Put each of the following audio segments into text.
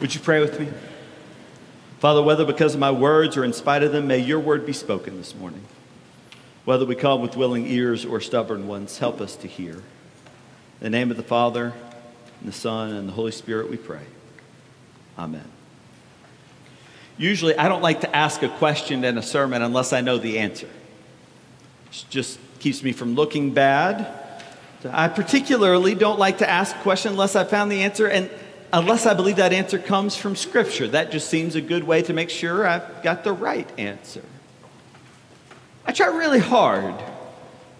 Would you pray with me? Father, whether because of my words or in spite of them, may your word be spoken this morning. Whether we come with willing ears or stubborn ones, help us to hear. In the name of the Father, and the Son, and the Holy Spirit, we pray. Amen. Usually, I don't like to ask a question in a sermon unless I know the answer. It just keeps me from looking bad. I particularly don't like to ask a question unless I found the answer and unless I believe that answer comes from Scripture. That just seems a good way to make sure I've got the right answer. I try really hard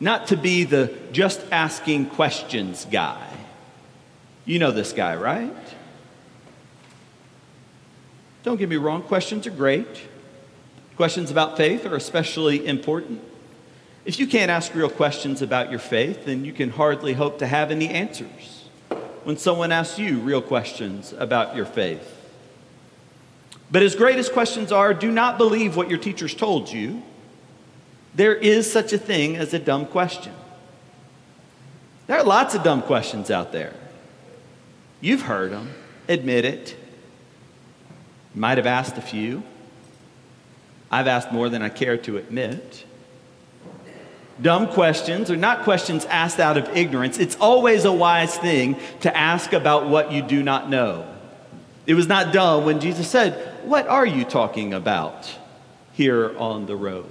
not to be the just asking questions guy. You know this guy, right? Don't get me wrong, questions are great. Questions about faith are especially important. If you can't ask real questions about your faith, then you can hardly hope to have any answers when someone asks you real questions about your faith. But as great as questions are, do not believe what your teachers told you. There is such a thing as a dumb question. There are lots of dumb questions out there. You've heard them, admit it. Might have asked a few. I've asked more than I care to admit. Dumb questions are not questions asked out of ignorance. It's always a wise thing to ask about what you do not know. It was not dumb when Jesus said, What are you talking about here on the road?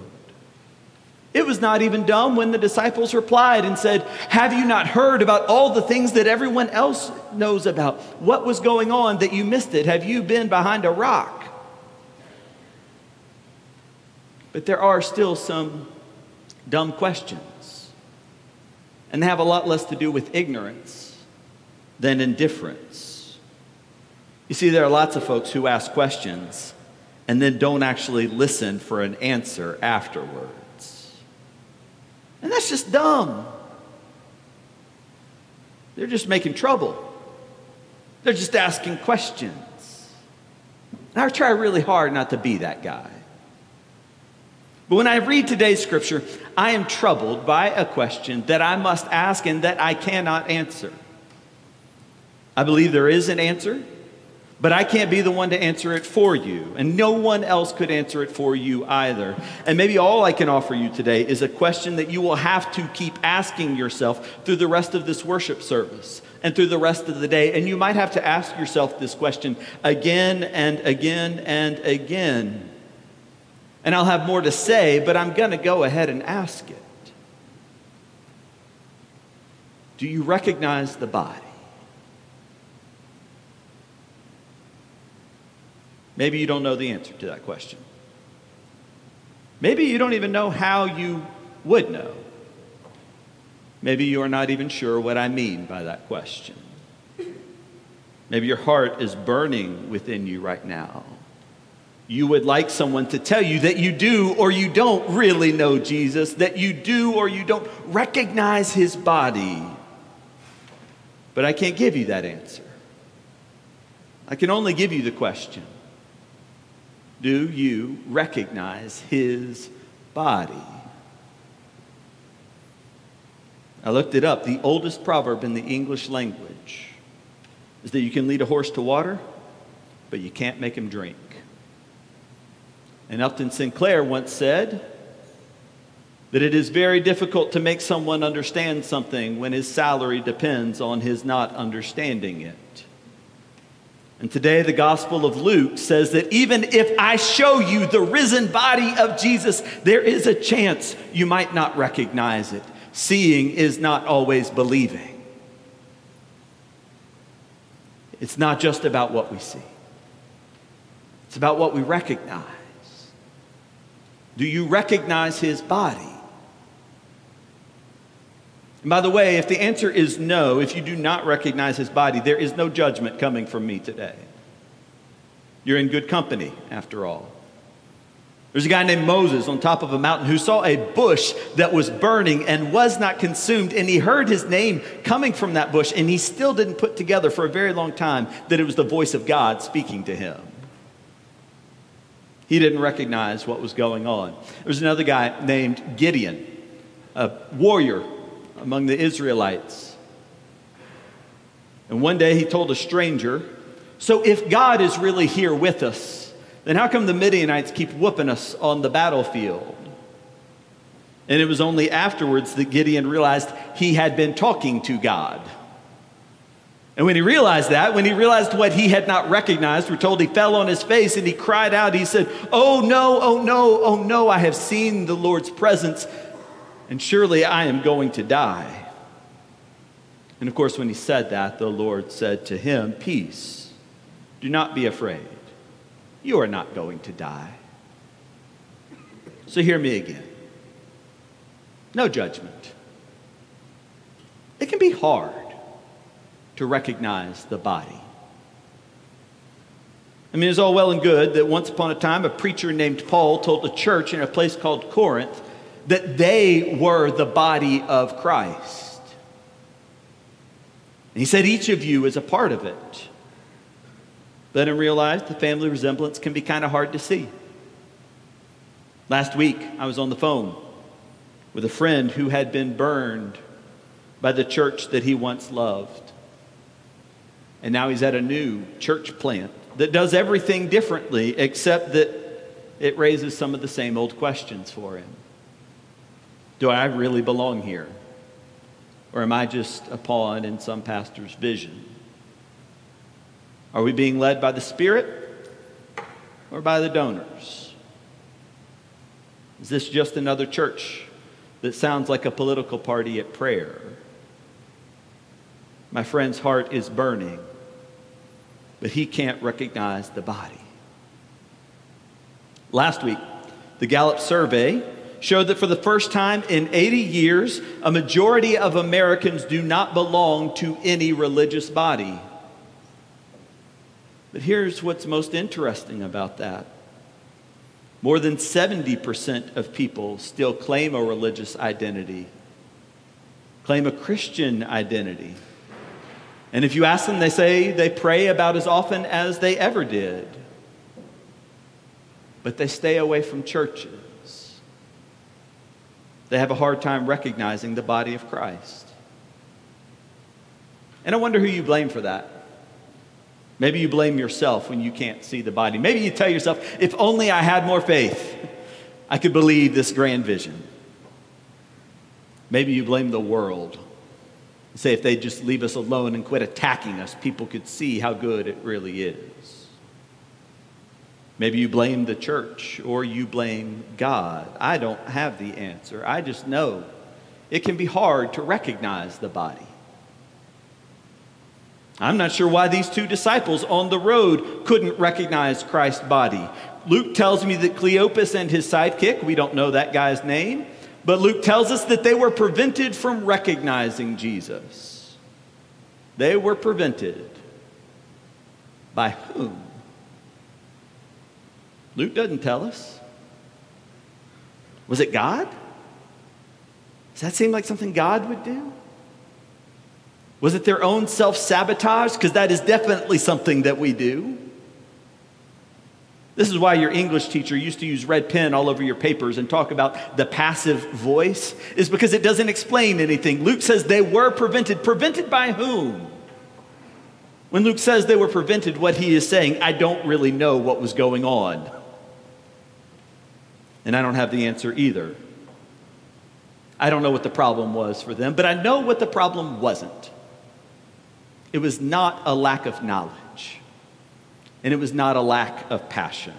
It was not even dumb when the disciples replied and said, Have you not heard about all the things that everyone else knows about? What was going on that you missed it? Have you been behind a rock? But there are still some dumb questions. And they have a lot less to do with ignorance than indifference. You see, there are lots of folks who ask questions and then don't actually listen for an answer afterwards. And that's just dumb. They're just making trouble. They're just asking questions. And I try really hard not to be that guy. But when I read today's scripture, I am troubled by a question that I must ask and that I cannot answer. I believe there is an answer, but I can't be the one to answer it for you. And no one else could answer it for you either. And maybe all I can offer you today is a question that you will have to keep asking yourself through the rest of this worship service and through the rest of the day. And you might have to ask yourself this question again and again and again. And I'll have more to say, but I'm going to go ahead and ask it. Do you recognize the body? Maybe you don't know the answer to that question. Maybe you don't even know how you would know. Maybe you are not even sure what I mean by that question. Maybe your heart is burning within you right now you would like someone to tell you that you do or you don't really know Jesus, that you do or you don't recognize his body. But I can't give you that answer. I can only give you the question Do you recognize his body? I looked it up. The oldest proverb in the English language is that you can lead a horse to water, but you can't make him drink. And Upton Sinclair once said that it is very difficult to make someone understand something when his salary depends on his not understanding it. And today, the Gospel of Luke says that even if I show you the risen body of Jesus, there is a chance you might not recognize it. Seeing is not always believing. It's not just about what we see, it's about what we recognize. Do you recognize his body? And by the way, if the answer is no, if you do not recognize his body, there is no judgment coming from me today. You're in good company, after all. There's a guy named Moses on top of a mountain who saw a bush that was burning and was not consumed, and he heard his name coming from that bush, and he still didn't put together for a very long time that it was the voice of God speaking to him. He didn't recognize what was going on. There was another guy named Gideon, a warrior among the Israelites. And one day he told a stranger, So if God is really here with us, then how come the Midianites keep whooping us on the battlefield? And it was only afterwards that Gideon realized he had been talking to God. And when he realized that, when he realized what he had not recognized, we're told he fell on his face and he cried out. He said, Oh no, oh no, oh no, I have seen the Lord's presence, and surely I am going to die. And of course, when he said that, the Lord said to him, Peace, do not be afraid. You are not going to die. So hear me again. No judgment. It can be hard to recognize the body. I mean, it's all well and good that once upon a time a preacher named Paul told a church in a place called Corinth that they were the body of Christ. And he said each of you is a part of it. But in real life, the family resemblance can be kind of hard to see. Last week, I was on the phone with a friend who had been burned by the church that he once loved. And now he's at a new church plant that does everything differently, except that it raises some of the same old questions for him. Do I really belong here? Or am I just a pawn in some pastor's vision? Are we being led by the Spirit or by the donors? Is this just another church that sounds like a political party at prayer? My friend's heart is burning, but he can't recognize the body. Last week, the Gallup survey showed that for the first time in 80 years, a majority of Americans do not belong to any religious body. But here's what's most interesting about that more than 70% of people still claim a religious identity, claim a Christian identity. And if you ask them, they say they pray about as often as they ever did. But they stay away from churches. They have a hard time recognizing the body of Christ. And I wonder who you blame for that. Maybe you blame yourself when you can't see the body. Maybe you tell yourself, if only I had more faith, I could believe this grand vision. Maybe you blame the world. Say if they just leave us alone and quit attacking us, people could see how good it really is. Maybe you blame the church or you blame God. I don't have the answer. I just know it can be hard to recognize the body. I'm not sure why these two disciples on the road couldn't recognize Christ's body. Luke tells me that Cleopas and his sidekick, we don't know that guy's name, but Luke tells us that they were prevented from recognizing Jesus. They were prevented. By whom? Luke doesn't tell us. Was it God? Does that seem like something God would do? Was it their own self sabotage? Because that is definitely something that we do. This is why your English teacher used to use red pen all over your papers and talk about the passive voice, is because it doesn't explain anything. Luke says they were prevented. Prevented by whom? When Luke says they were prevented, what he is saying, I don't really know what was going on. And I don't have the answer either. I don't know what the problem was for them, but I know what the problem wasn't. It was not a lack of knowledge, and it was not a lack of passion.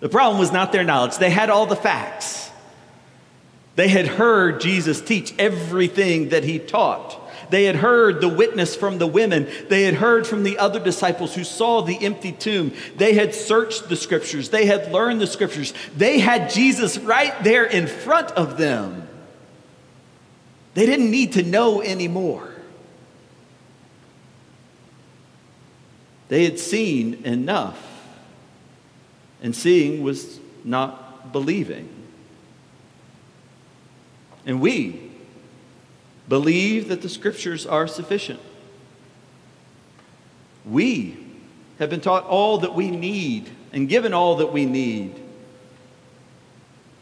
The problem was not their knowledge, they had all the facts. They had heard Jesus teach everything that he taught. They had heard the witness from the women. They had heard from the other disciples who saw the empty tomb. They had searched the scriptures. They had learned the scriptures. They had Jesus right there in front of them. They didn't need to know anymore. They had seen enough. And seeing was not believing. And we, believe that the scriptures are sufficient. We have been taught all that we need and given all that we need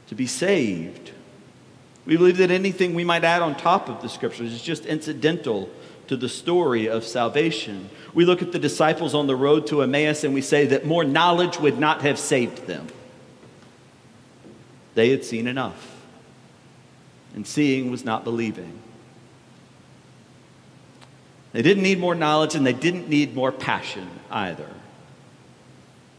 to be saved. We believe that anything we might add on top of the scriptures is just incidental to the story of salvation. We look at the disciples on the road to Emmaus and we say that more knowledge would not have saved them. They had seen enough, and seeing was not believing. They didn't need more knowledge and they didn't need more passion either.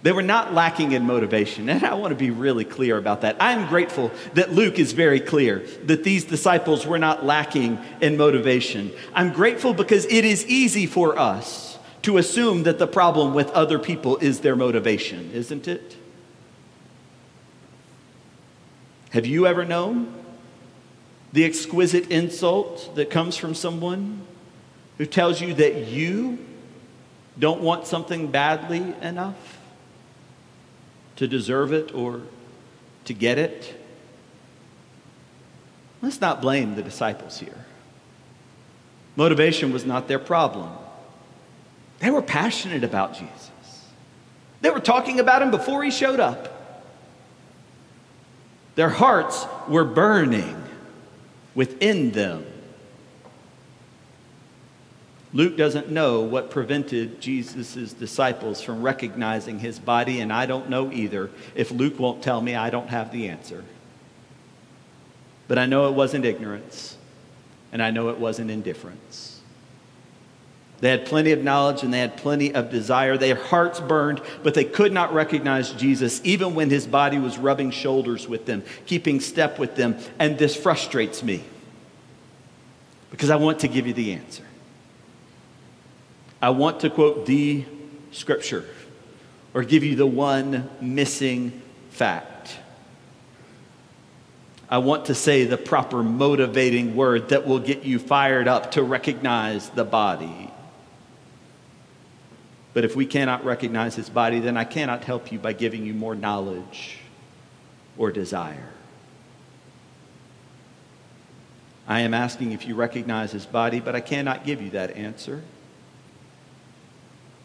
They were not lacking in motivation. And I want to be really clear about that. I'm grateful that Luke is very clear that these disciples were not lacking in motivation. I'm grateful because it is easy for us to assume that the problem with other people is their motivation, isn't it? Have you ever known the exquisite insult that comes from someone who tells you that you don't want something badly enough? To deserve it or to get it. Let's not blame the disciples here. Motivation was not their problem. They were passionate about Jesus. They were talking about him before he showed up. Their hearts were burning within them Luke doesn't know what prevented Jesus' disciples from recognizing his body, and I don't know either. If Luke won't tell me, I don't have the answer. But I know it wasn't ignorance, and I know it wasn't indifference. They had plenty of knowledge and they had plenty of desire. Their hearts burned, but they could not recognize Jesus, even when his body was rubbing shoulders with them, keeping step with them. And this frustrates me because I want to give you the answer. I want to quote the scripture or give you the one missing fact. I want to say the proper motivating word that will get you fired up to recognize the body. But if we cannot recognize his body, then I cannot help you by giving you more knowledge or desire. I am asking if you recognize his body, but I cannot give you that answer.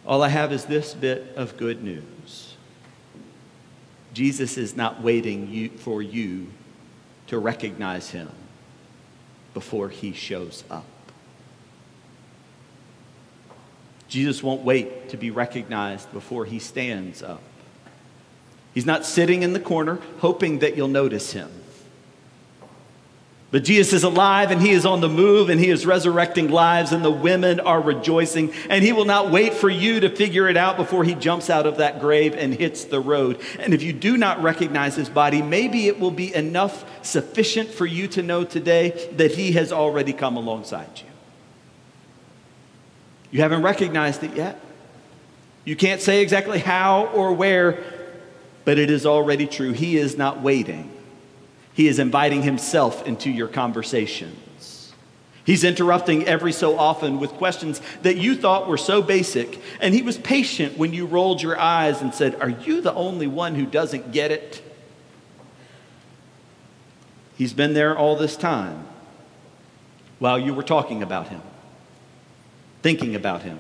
All I have is this bit of good news Jesus is not waiting you, for you to recognize him before he shows up. Jesus won't wait to be recognized before he stands up. He's not sitting in the corner hoping that you'll notice him. But Jesus is alive and he is on the move and he is resurrecting lives and the women are rejoicing. And he will not wait for you to figure it out before he jumps out of that grave and hits the road. And if you do not recognize his body, maybe it will be enough sufficient for you to know today that he has already come alongside you. You haven't recognized it yet. You can't say exactly how or where, but it is already true. He is not waiting. He is inviting himself into your conversations. He's interrupting every so often with questions that you thought were so basic, and he was patient when you rolled your eyes and said, Are you the only one who doesn't get it? He's been there all this time while you were talking about him, thinking about him,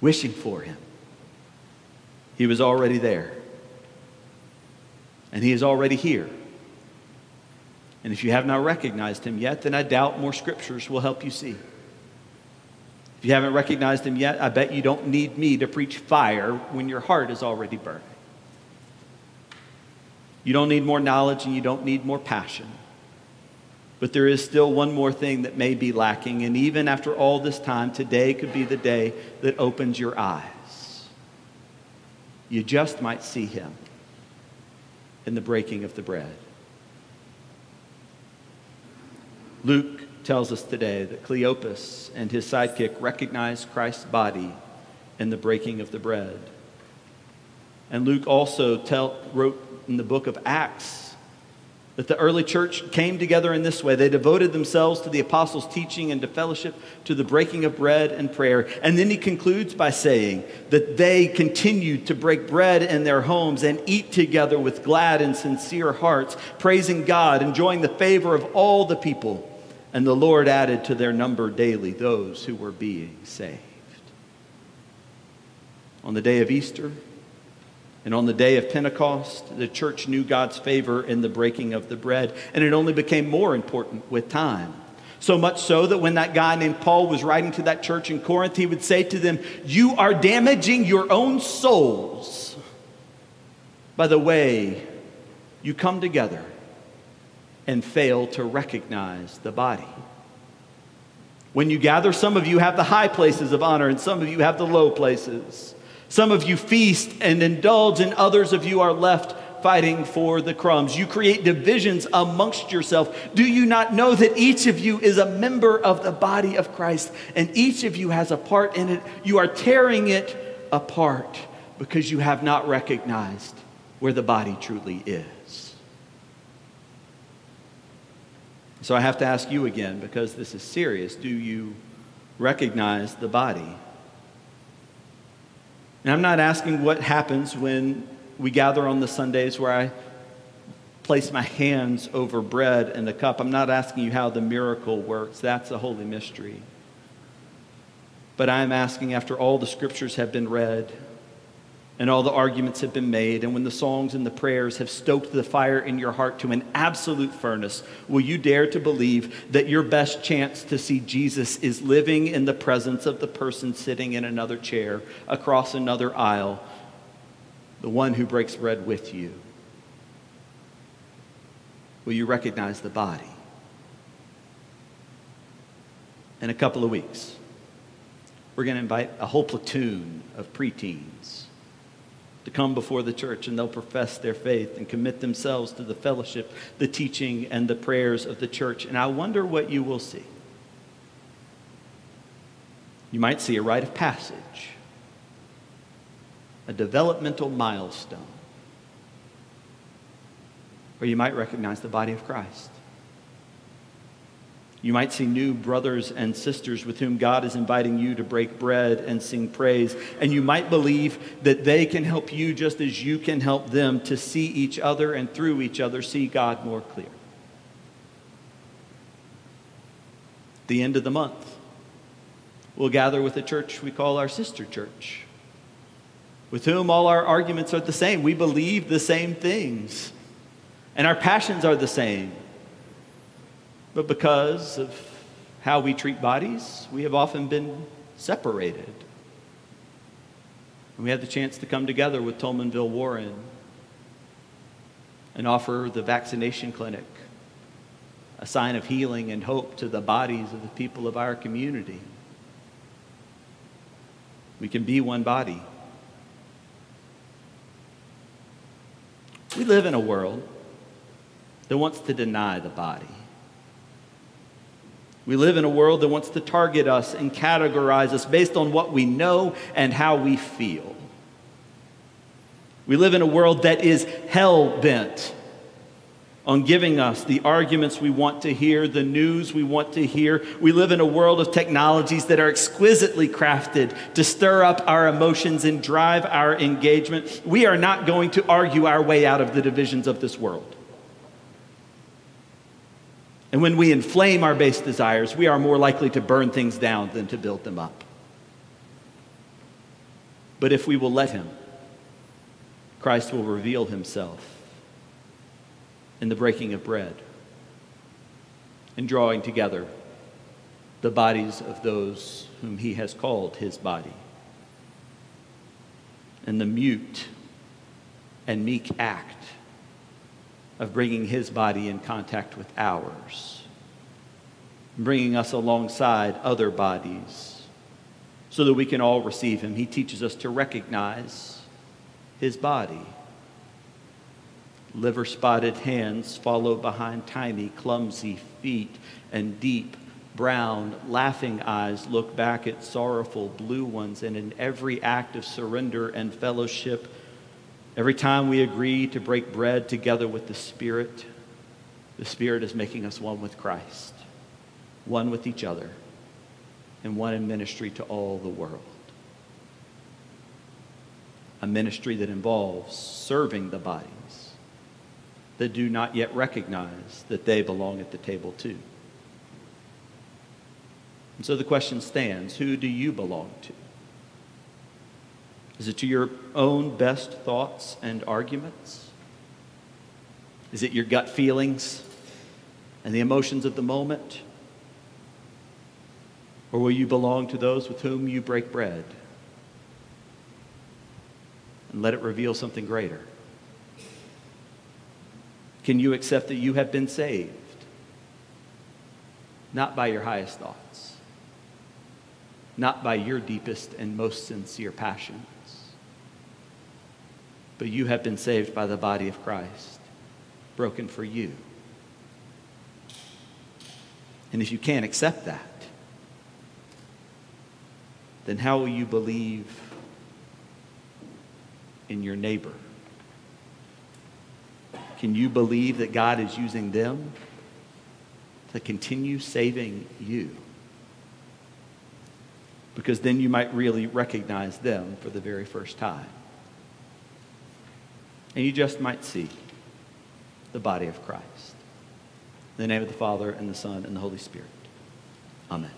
wishing for him. He was already there, and he is already here. And if you have not recognized him yet, then I doubt more scriptures will help you see. If you haven't recognized him yet, I bet you don't need me to preach fire when your heart is already burning. You don't need more knowledge and you don't need more passion. But there is still one more thing that may be lacking. And even after all this time, today could be the day that opens your eyes. You just might see him in the breaking of the bread. Luke tells us today that Cleopas and his sidekick recognized Christ's body in the breaking of the bread. And Luke also tell, wrote in the book of Acts that the early church came together in this way. They devoted themselves to the apostles' teaching and to fellowship, to the breaking of bread and prayer. And then he concludes by saying that they continued to break bread in their homes and eat together with glad and sincere hearts, praising God, enjoying the favor of all the people. And the Lord added to their number daily those who were being saved. On the day of Easter and on the day of Pentecost, the church knew God's favor in the breaking of the bread, and it only became more important with time. So much so that when that guy named Paul was writing to that church in Corinth, he would say to them, You are damaging your own souls by the way you come together and fail to recognize the body. When you gather, some of you have the high places of honor and some of you have the low places. Some of you feast and indulge, and others of you are left fighting for the crumbs. You create divisions amongst yourself. Do you not know that each of you is a member of the body of Christ and each of you has a part in it? You are tearing it apart because you have not recognized where the body truly is. So I have to ask you again because this is serious. Do you recognize the body? And I'm not asking what happens when we gather on the Sundays where I place my hands over bread and the cup. I'm not asking you how the miracle works, that's a holy mystery. But I'm asking, after all the scriptures have been read and all the arguments have been made, and when the songs and the prayers have stoked the fire in your heart to an absolute furnace, will you dare to believe that your best chance to see Jesus is living in the presence of the person sitting in another chair across another aisle? the one who breaks bread with you, will you recognize the body? In a couple of weeks, we're going to invite a whole platoon of preteens to come before the church and they'll profess their faith and commit themselves to the fellowship, the teaching, and the prayers of the church. And I wonder what you will see. You might see a rite of passage a developmental milestone. Or you might recognize the body of Christ. You might see new brothers and sisters with whom God is inviting you to break bread and sing praise. And you might believe that they can help you just as you can help them to see each other and through each other see God more clear. The end of the month, we'll gather with a church we call our sister church with whom all our arguments are the same. We believe the same things, and our passions are the same. But because of how we treat bodies, we have often been separated. And we had the chance to come together with Tolmanville Warren and offer the vaccination clinic, a sign of healing and hope to the bodies of the people of our community. We can be one body. We live in a world that wants to deny the body. We live in a world that wants to target us and categorize us based on what we know and how we feel. We live in a world that is hell bent on giving us the arguments we want to hear, the news we want to hear. We live in a world of technologies that are exquisitely crafted to stir up our emotions and drive our engagement. We are not going to argue our way out of the divisions of this world. And when we inflame our base desires, we are more likely to burn things down than to build them up. But if we will let Him, Christ will reveal Himself in the breaking of bread and drawing together the bodies of those whom he has called his body. And the mute and meek act of bringing his body in contact with ours, bringing us alongside other bodies so that we can all receive him. He teaches us to recognize his body Liver spotted hands follow behind tiny, clumsy feet, and deep, brown, laughing eyes look back at sorrowful blue ones. And in every act of surrender and fellowship, every time we agree to break bread together with the Spirit, the Spirit is making us one with Christ, one with each other, and one in ministry to all the world. A ministry that involves serving the bodies that do not yet recognize that they belong at the table too. And so the question stands who do you belong to? Is it to your own best thoughts and arguments? Is it your gut feelings and the emotions of the moment? Or will you belong to those with whom you break bread? And let it reveal something greater. Can you accept that you have been saved? Not by your highest thoughts, not by your deepest and most sincere passions, but you have been saved by the body of Christ, broken for you. And if you can't accept that, then how will you believe in your neighbor? Can you believe that God is using them to continue saving you? Because then you might really recognize them for the very first time. And you just might see the body of Christ. In the name of the Father, and the Son, and the Holy Spirit. Amen.